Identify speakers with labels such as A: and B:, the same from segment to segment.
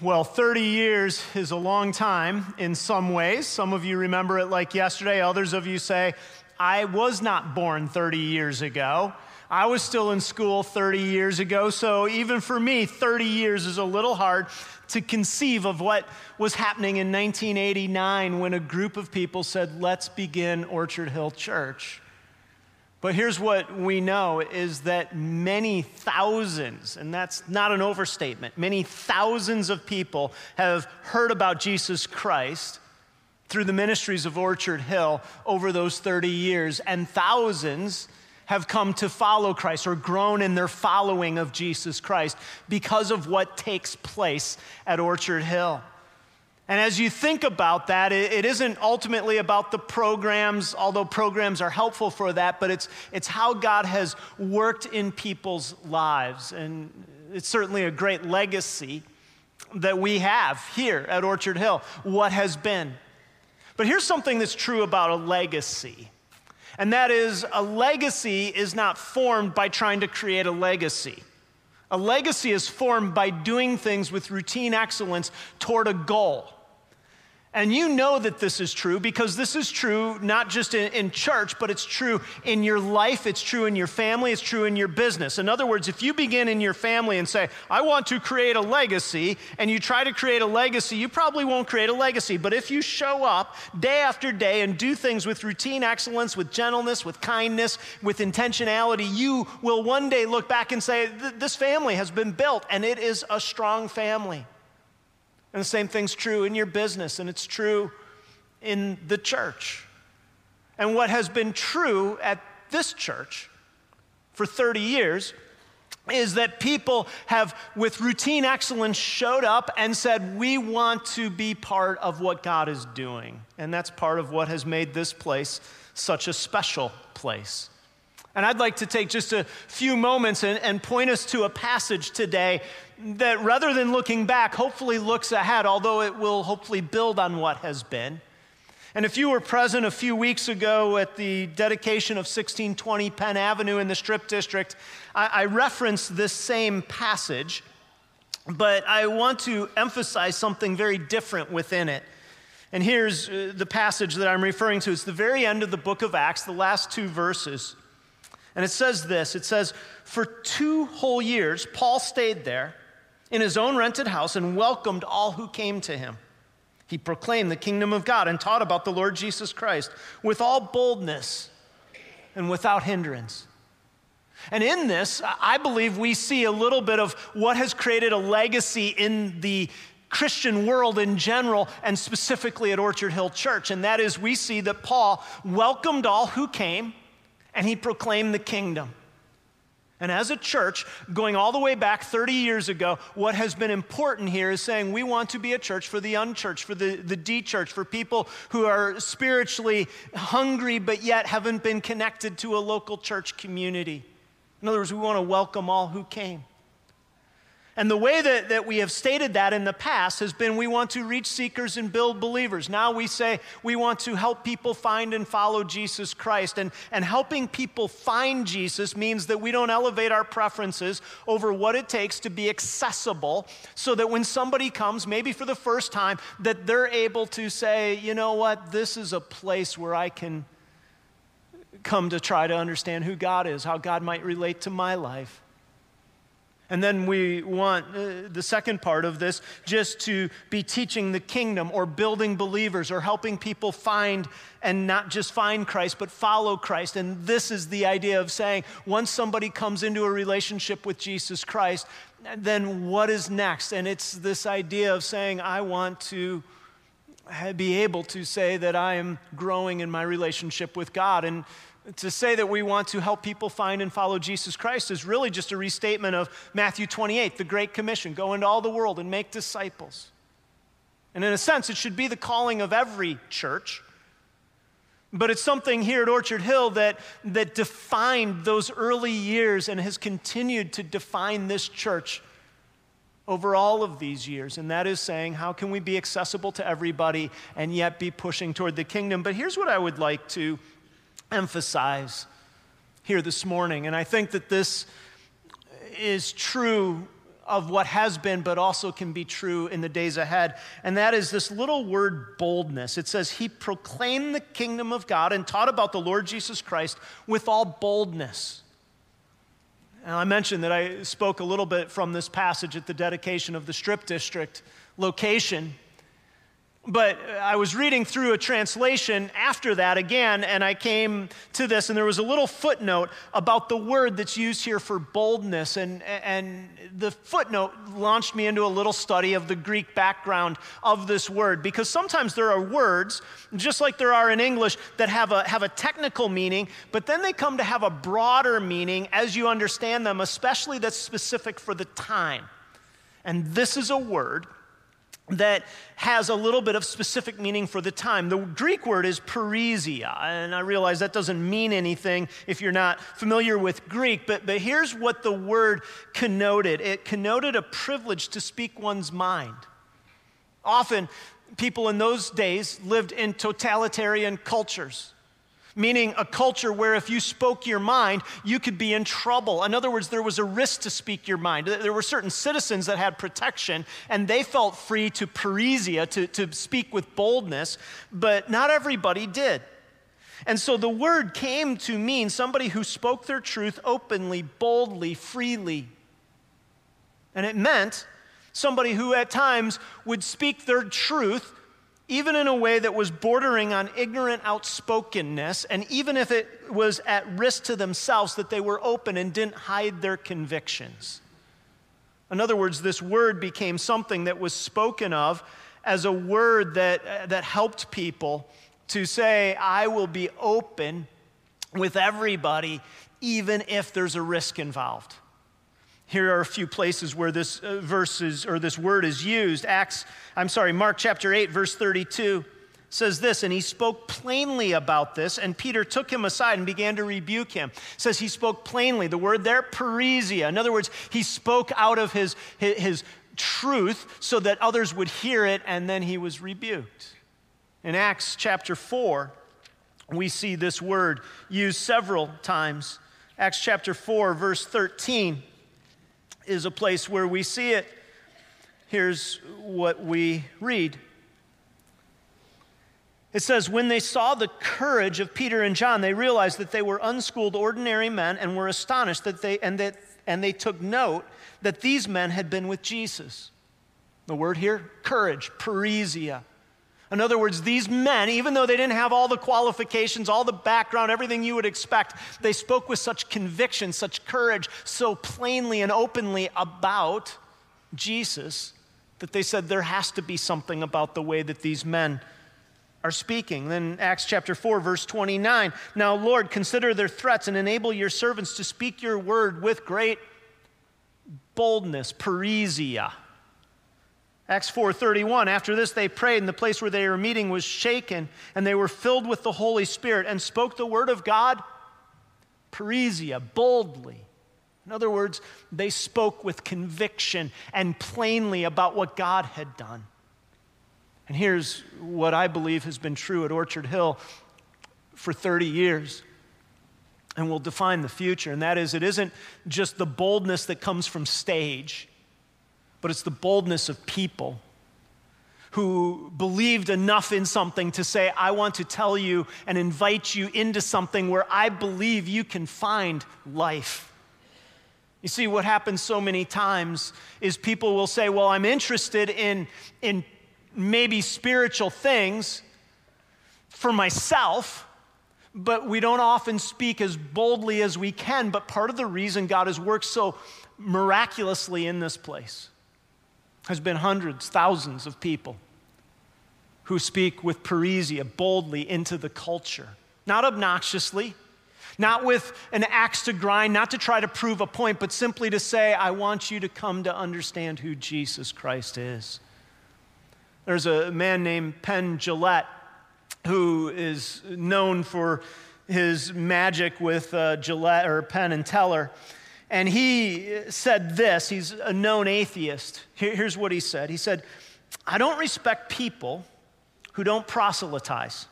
A: Well, 30 years is a long time in some ways. Some of you remember it like yesterday. Others of you say, I was not born 30 years ago. I was still in school 30 years ago. So even for me, 30 years is a little hard to conceive of what was happening in 1989 when a group of people said, Let's begin Orchard Hill Church. But here's what we know is that many thousands, and that's not an overstatement, many thousands of people have heard about Jesus Christ through the ministries of Orchard Hill over those 30 years, and thousands have come to follow Christ or grown in their following of Jesus Christ because of what takes place at Orchard Hill. And as you think about that, it isn't ultimately about the programs, although programs are helpful for that, but it's, it's how God has worked in people's lives. And it's certainly a great legacy that we have here at Orchard Hill, what has been. But here's something that's true about a legacy. And that is, a legacy is not formed by trying to create a legacy. A legacy is formed by doing things with routine excellence toward a goal. And you know that this is true because this is true not just in, in, church, but it's true in your life, it's true in your family, it's true in your business. In other words, if you begin in your family and say, I want to create a legacy, and you try to create a legacy, you probably won't create a legacy. But if you show up day after day and do things with routine excellence, with gentleness, with kindness, with intentionality, you will one day look back and say, This family has been built, and it is a strong family. And the same thing's true in your business, and it's true in the church. And what has been true at this church for 30 years is that people have, with routine excellence, showed up and said, We want to be part of what God is doing. And that's part of what has made this place such a special place. And I'd like to take just a few moments and, and, point us to a passage today that, rather than looking back, hopefully looks ahead, although it will hopefully build on what has been. And if you were present a few weeks ago at the dedication of 1620 Penn Avenue in the Strip District, I, I referenced this same passage, but I want to emphasize something very different within it. And here's uh, the passage that I'm referring to. It's the very end of the book of Acts, the last two verses. And it says this it says, For two whole years, Paul stayed there in his own rented house and welcomed all who came to him. He proclaimed the kingdom of God and taught about the Lord Jesus Christ with all boldness and without hindrance. And in this, I believe we see a little bit of what has created a legacy in the Christian world in general, and specifically at Orchard Hill Church. And that is, we see that Paul welcomed all who came and he proclaimed the kingdom. And as a church, going all the way back 30 years ago, what has been important here is saying we want to be a church for the unchurched, for the, the de church, for people who are spiritually hungry but yet haven't been connected to a local church community. In other words, we want to welcome all who came. And the way that, that we have stated that in the past has been we want to reach seekers and build believers. Now we say we want to help people find and follow Jesus Christ. And, and helping people find Jesus means that we don't elevate our preferences over what it takes to be accessible so that when somebody comes, maybe for the first time, that they're able to say, you know what, this is a place where I can come to try to understand who God is, how God might relate to my life. And then we want uh, the second part of this just to be teaching the kingdom or building believers or helping people find and not just find Christ, but follow Christ. And this is the idea of saying once somebody comes into a relationship with Jesus Christ, then what is next? And it's this idea of saying, I want to be able to say that I am growing in my relationship with God. And to say that we want to help people find and follow Jesus Christ is really just a restatement of Matthew 28, the Great Commission go into all the world and make disciples. And in a sense, it should be the calling of every church. But it's something here at Orchard Hill that, that defined those early years and has continued to define this church over all of these years. And that is saying, how can we be accessible to everybody and yet be pushing toward the kingdom? But here's what I would like to emphasize here this morning. And I think that this is true of what has been, but also can be true in the days ahead. And that is this little word boldness. It says, He proclaimed the kingdom of God and taught about the Lord Jesus Christ with all boldness. And I mentioned that I spoke a little bit from this passage at the dedication of the Strip District location. But uh, I was reading through a translation after that again, and I came to this, and there was a little footnote about the word that's used here for boldness. And, and the footnote launched me into a little study of the Greek background of this word, because sometimes there are words, just like there are in English, that have a, have a technical meaning, but then they come to have a broader meaning as you understand them, especially that's specific for the time. And this is a word that has a little bit of specific meaning for the time. The Greek word is parrhesia, and I realize that doesn't mean anything if you're not familiar with Greek, but, but here's what the word connoted it connoted a privilege to speak one's mind. Often, people in those days lived in totalitarian cultures meaning a culture where if you spoke your mind, you could be in trouble. In other words, there was a risk to speak your mind. There were certain citizens that had protection, and they felt free to parrhesia, to, to speak with boldness, but not everybody did. And so the word came to mean somebody who spoke their truth openly, boldly, freely. And it meant somebody who at times would speak their truth even in a way that was bordering on ignorant outspokenness, and even if it was at risk to themselves, that they were open and didn't hide their convictions. In other words, this word became something that was spoken of as a word that, uh, that helped people to say, I will be open with everybody, even if there's a risk involved. Here are a few places where this uh, verse is, or this word is used. Acts, I'm sorry, Mark chapter 8, verse 32 says this, and he spoke plainly about this, and Peter took him aside and began to rebuke him. It says he spoke plainly. The word there, parrhesia. In other words, he spoke out of his, his, his truth so that others would hear it, and then he was rebuked. In Acts chapter 4, we see this word used several times. Acts chapter 4, verse 13 is a place where we see it. Here's what we read. It says, When they saw the courage of Peter and John, they realized that they were unschooled, ordinary men and were astonished that they, and, that, and they took note that these men had been with Jesus. The word here, courage, parrhesia. In other words, these men, even though they didn't have all the qualifications, all the background, everything you would expect, they spoke with such conviction, such courage, so plainly and openly about Jesus that they said there has to be something about the way that these men are speaking. Then Acts chapter 4, verse 29. Now, Lord, consider their threats and enable your servants to speak your word with great boldness, parrhesia. Acts 4:31 After this they prayed and the place where they were meeting was shaken and they were filled with the Holy Spirit and spoke the word of God parrhesia boldly. In other words, they spoke with conviction and plainly about what God had done. And here's what I believe has been true at Orchard Hill for 30 years and will define the future and that is it isn't just the boldness that comes from stage but it's the boldness of people who believed enough in something to say, I want to tell you and invite you into something where I believe you can find life. You see, what happens so many times is people will say, Well, I'm interested in, in maybe spiritual things for myself, but we don't often speak as boldly as we can. But part of the reason God has worked so miraculously in this place has been hundreds, thousands of people who speak with parrhesia boldly into the culture, not obnoxiously, not with an axe to grind, not to try to prove a point, but simply to say, I want you to come to understand who Jesus Christ is. There's a man named Penn Jillette who is known for his magic with uh, Jillette or Penn and Teller. And he said this he's a known atheist. here's what he said He said, I don't respect people who don't proselytize.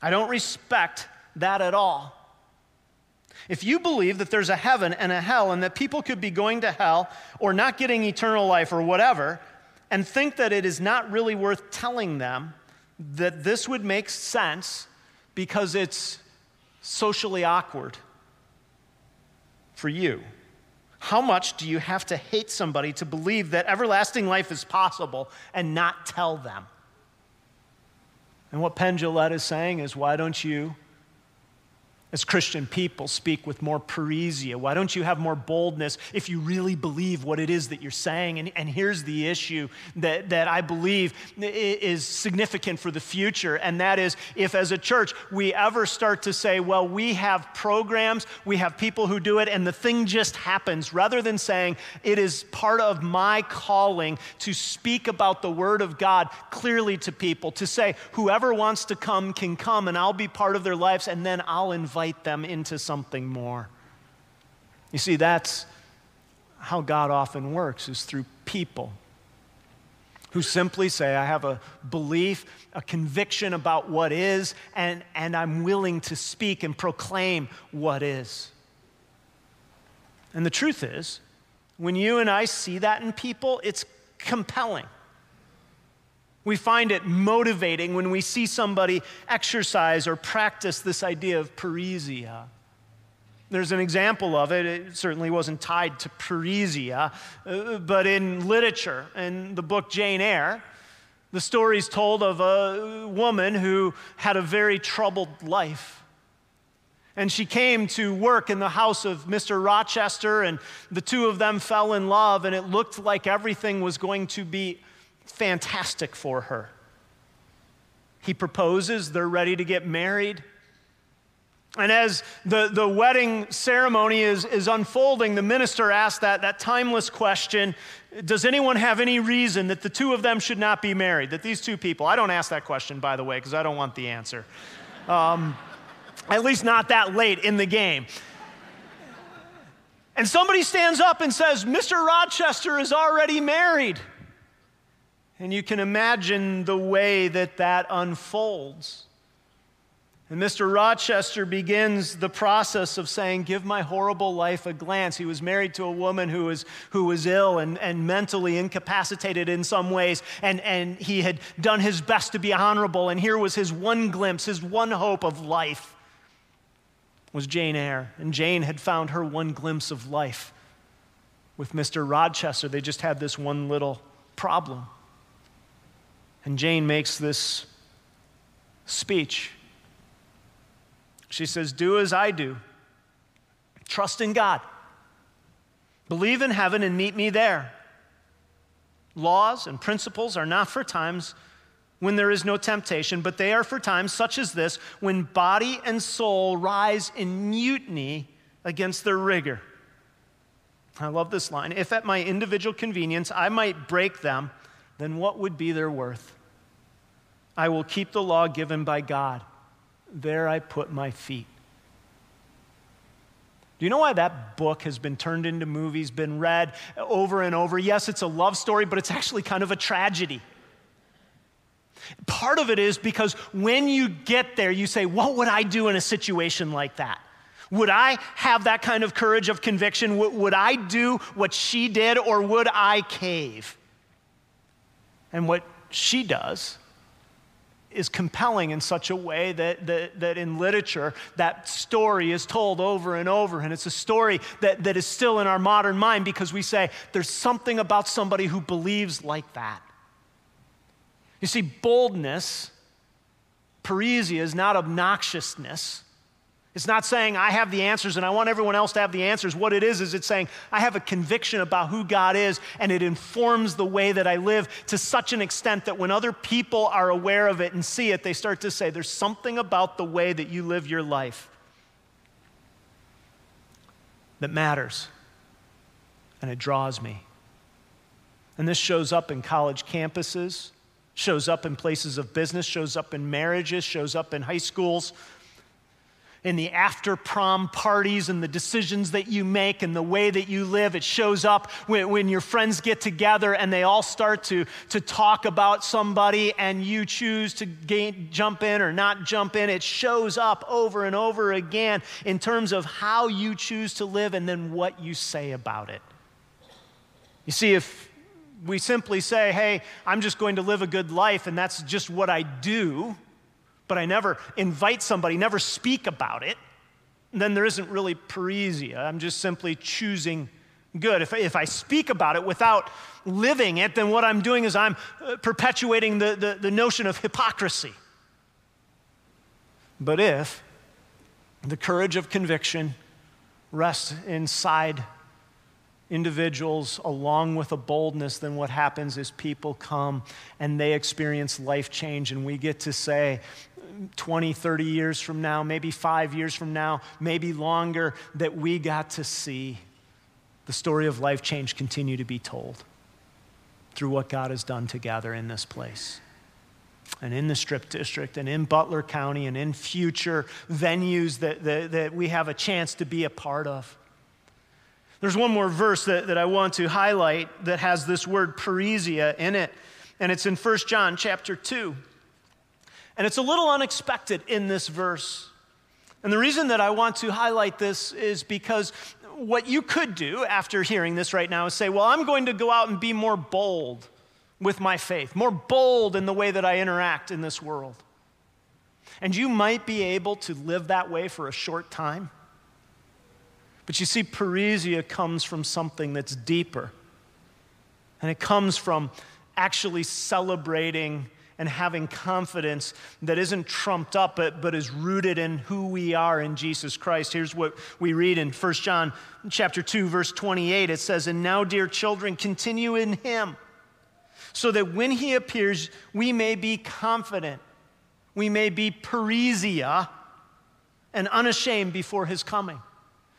A: I don't respect that at all. If you believe that there's a heaven and a hell and that people could be going to hell or not getting eternal life or whatever, and think that it is not really worth telling them that this would make sense because it's socially awkward for you. How much do you have to hate somebody to believe that everlasting life is possible and not tell them? And what Penn is saying is, why don't you as Christian people speak with more parrhesia? Why don't you have more boldness if you really believe what it is that you're saying? And, and here's the issue that, that I believe is significant for the future, and that is if as a church we ever start to say, well, we have programs, we have people who do it, and the thing just happens, rather than saying, it is part of my calling to speak about the Word of God clearly to people, to say, whoever wants to come can come, and I'll be part of their lives, and then I'll invite invite them into something more. You see, that's how God often works, is through people who simply say, I have a belief, a conviction about what is, and, and I'm willing to speak and proclaim what is. And the truth is, when you and I see that in people, it's compelling. We find it motivating when we see somebody exercise or practice this idea of parrhesia. There's an example of it. It certainly wasn't tied to parrhesia, uh, but in literature, in the book Jane Eyre, the story is told of a woman who had a very troubled life. And she came to work in the house of Mr. Rochester, and the two of them fell in love, and it looked like everything was going to be fantastic for her. He proposes, they're ready to get married. And as the, the wedding ceremony is, is unfolding, the minister asks that, that timeless question Does anyone have any reason that the two of them should not be married? That these two people, I don't ask that question, by the way, because I don't want the answer. Um, at least not that late in the game. And somebody stands up and says, Mr. Rochester is already married. And you can imagine the way that that unfolds. And Mr. Rochester begins the process of saying, Give my horrible life a glance. He was married to a woman who was, who was ill and, and mentally incapacitated in some ways, and, and he had done his best to be honorable. And here was his one glimpse, his one hope of life was Jane Eyre. And Jane had found her one glimpse of life with Mr. Rochester. They just had this one little problem. And Jane makes this speech. She says, Do as I do. Trust in God. Believe in heaven and meet me there. Laws and principles are not for times when there is no temptation, but they are for times such as this when body and soul rise in mutiny against their rigor. I love this line. If at my individual convenience I might break them, then what would be their worth? I will keep the law given by God. There I put my feet. Do you know why that book has been turned into movies, been read over and over? Yes, it's a love story, but it's actually kind of a tragedy. Part of it is because when you get there, you say, What would I do in a situation like that? Would I have that kind of courage of conviction? Would I do what she did, or would I cave? And what she does is compelling in such a way that, that, that in literature, that story is told over and over. And it's a story that, that is still in our modern mind because we say there's something about somebody who believes like that. You see, boldness, parrhesia, is not obnoxiousness. It's not saying I have the answers and I want everyone else to have the answers. What it is, is it's saying I have a conviction about who God is and it informs the way that I live to such an extent that when other people are aware of it and see it, they start to say, There's something about the way that you live your life that matters. And it draws me. And this shows up in college campuses, shows up in places of business, shows up in marriages, shows up in high schools in the after prom parties and the decisions that you make and the way that you live. It shows up when, when, your friends get together and they all start to, to talk about somebody and you choose to gain, jump in or not jump in. It shows up over and over again in terms of how you choose to live and then what you say about it. You see, if we simply say, hey, I'm just going to live a good life and that's just what I do but I never invite somebody, never speak about it, then there isn't really parrhesia. I'm just simply choosing good. If, if I speak about it without living it, then what I'm doing is I'm uh, perpetuating the, the, the notion of hypocrisy. But if the courage of conviction rests inside individuals along with a boldness, then what happens is people come and they experience life change, and we get to say, 20, 30 years from now, maybe five years from now, maybe longer, that we got to see the story of life change continue to be told through what God has done together in this place. And in the Strip District, and in Butler County, and in future venues that, that, that we have a chance to be a part of. There's one more verse that, that I want to highlight that has this word parrhesia in it, and it's in 1 John chapter 2. And it's a little unexpected in this verse. And the reason that I want to highlight this is because what you could do after hearing this right now is say, well, I'm going to go out and be more bold with my faith, more bold in the way that I interact in this world. And you might be able to live that way for a short time. But you see, parrhesia comes from something that's deeper. And it comes from actually celebrating and having confidence that isn't trumped up but, but is rooted in who we are in Jesus Christ. Here's what we read in 1 John chapter 2 verse 28. It says, "And now dear children, continue in him, so that when he appears, we may be confident. We may be parrhesia and unashamed before his coming."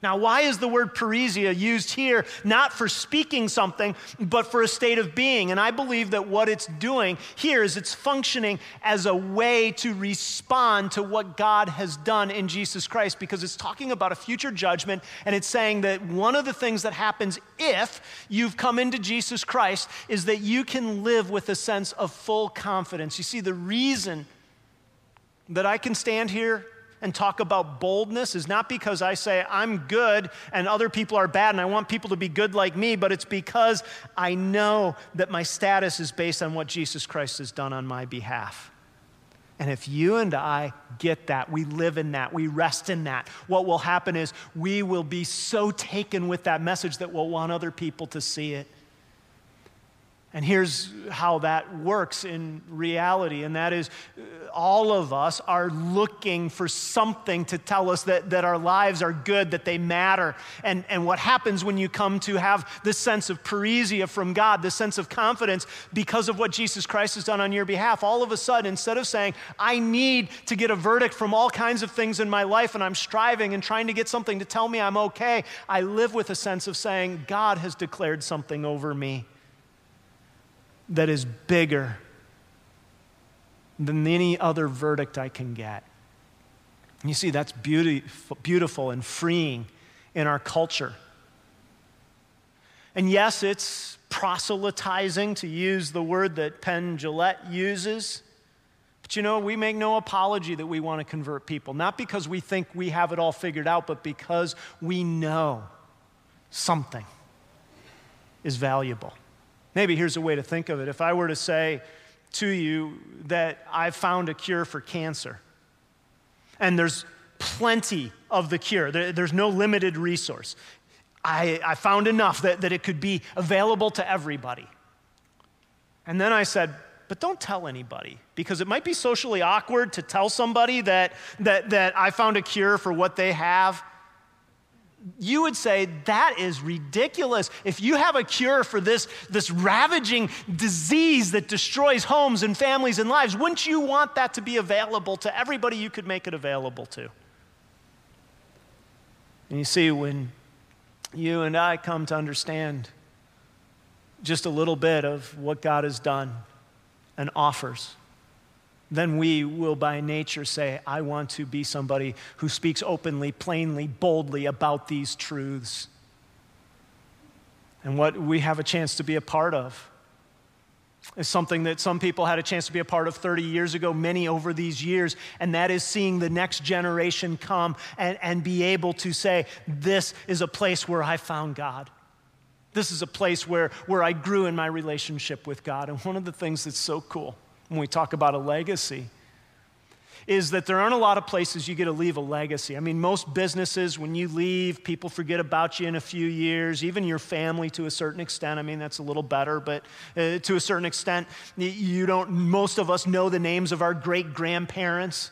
A: Now, why is the word parrhesia used here not for speaking something, but for a state of being? And I believe that what it's doing here is it's functioning as a way to respond to what God has done in Jesus Christ because it's talking about a future judgment and it's saying that one of the things that happens if you've come into Jesus Christ is that you can live with a sense of full confidence. You see, the reason that I can stand here and talk about boldness is not because I say I'm good and other people are bad and I want people to be good like me, but it's because I know that my status is based on what Jesus Christ has done on my behalf. And if you and I get that, we live in that, we rest in that, what will happen is we will be so taken with that message that we'll want other people to see it. And here's how that works in reality, and that is uh, all of us are looking for something to tell us that, that our lives are good, that they matter. And, and what happens when you come to have this sense of parrhesia from God, this sense of confidence because of what Jesus Christ has done on your behalf, all of a sudden, instead of saying, I need to get a verdict from all kinds of things in my life and I'm striving and trying to get something to tell me I'm okay, I live with a sense of saying, God has declared something over me that is bigger than any other verdict I can get. You see, that's beautiful, and freeing in our culture. And yes, it's proselytizing, to use the word that Penn Jillette uses. But you know, we make no apology that we want to convert people, not because we think we have it all figured out, but because we know something is valuable. Maybe here's a way to think of it. If I were to say to you that I've found a cure for cancer, and there's plenty of the cure, there, there's no limited resource. I, I found enough that, that it could be available to everybody. And then I said, but don't tell anybody because it might be socially awkward to tell somebody that, that, that I found a cure for what they have you would say that is ridiculous. If you have a cure for this, this ravaging disease that destroys homes and families and lives, wouldn't you want that to be available to everybody you could make it available to? And you see, when you and I come to understand just a little bit of what God has done and offers, then we will by nature say, I want to be somebody who speaks openly, plainly, boldly about these truths and what we have a chance to be a part of is something that some people had a chance to be a part of 30 years ago, many over these years, and that is seeing the next generation come and, and be able to say, This is a place where I found God. This is a place where, where I grew in my relationship with God. And one of the things that's so cool when we talk about a legacy is that there aren't a lot of places you get to leave a legacy. I mean, most businesses, when you leave, people forget about you in a few years, even your family to a certain extent. I mean, that's a little better, but uh, to a certain extent, you don't, most of us know the names of our great grandparents,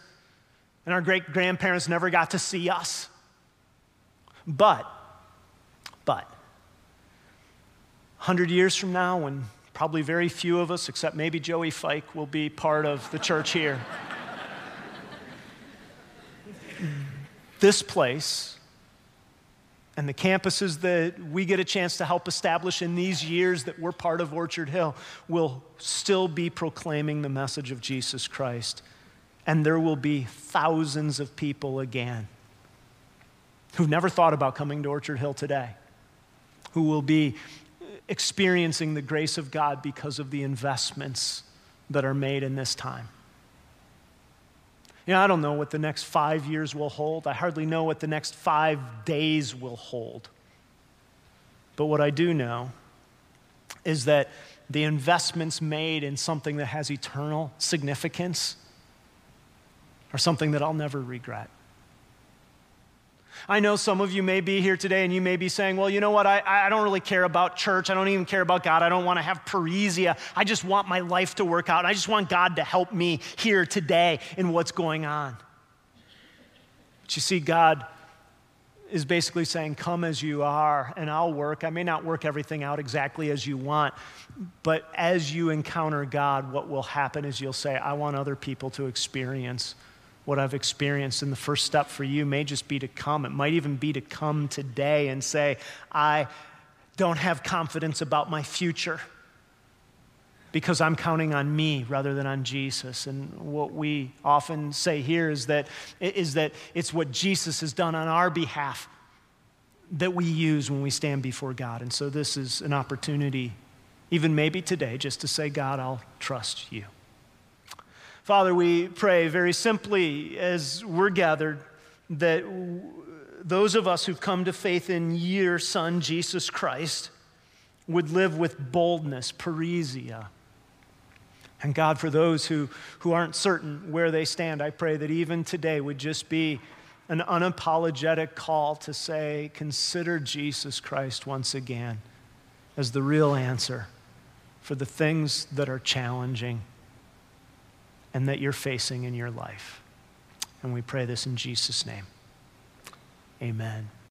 A: and our great grandparents never got to see us. But, but, 100 years from now, when probably very few of us, except maybe Joey Fike, will be part of the church here this place and the campuses that we get a chance to help establish in these years that we're part of Orchard Hill will still be proclaiming the message of Jesus Christ. And there will be thousands of people again who've never thought about coming to Orchard Hill today, who will be experiencing the grace of God because of the investments that are made in this time. You know, I don't know what the next five years will hold. I hardly know what the next five days will hold. But what I do know is that the investments made in something that has eternal significance are something that I'll never regret. I know some of you may be here today and you may be saying, well, you know what? I, I don't really care about church. I don't even care about God. I don't want to have parrhesia. I just want my life to work out. I just want God to help me here today in what's going on. But you see, God is basically saying, Come as you are, and I'll work. I may not work everything out exactly as you want, but as you encounter God, what will happen is you'll say, I want other people to experience what I've experienced. And the first step for you may just be to come. It might even be to come today and say, I don't have confidence about my future because I'm counting on me rather than on Jesus. And what we often say here is that, is that it's what Jesus has done on our behalf that we use when we stand before God. And so this is an opportunity, even maybe today, just to say, God, I'll trust you. Father, we pray very simply as we're gathered that those of us who've come to faith in your Son, Jesus Christ, would live with boldness, parrhesia. And God, for those who, who aren't certain where they stand, I pray that even today would just be an unapologetic call to say, consider Jesus Christ once again as the real answer for the things that are challenging and that you're facing in your life. And we pray this in Jesus' name. Amen.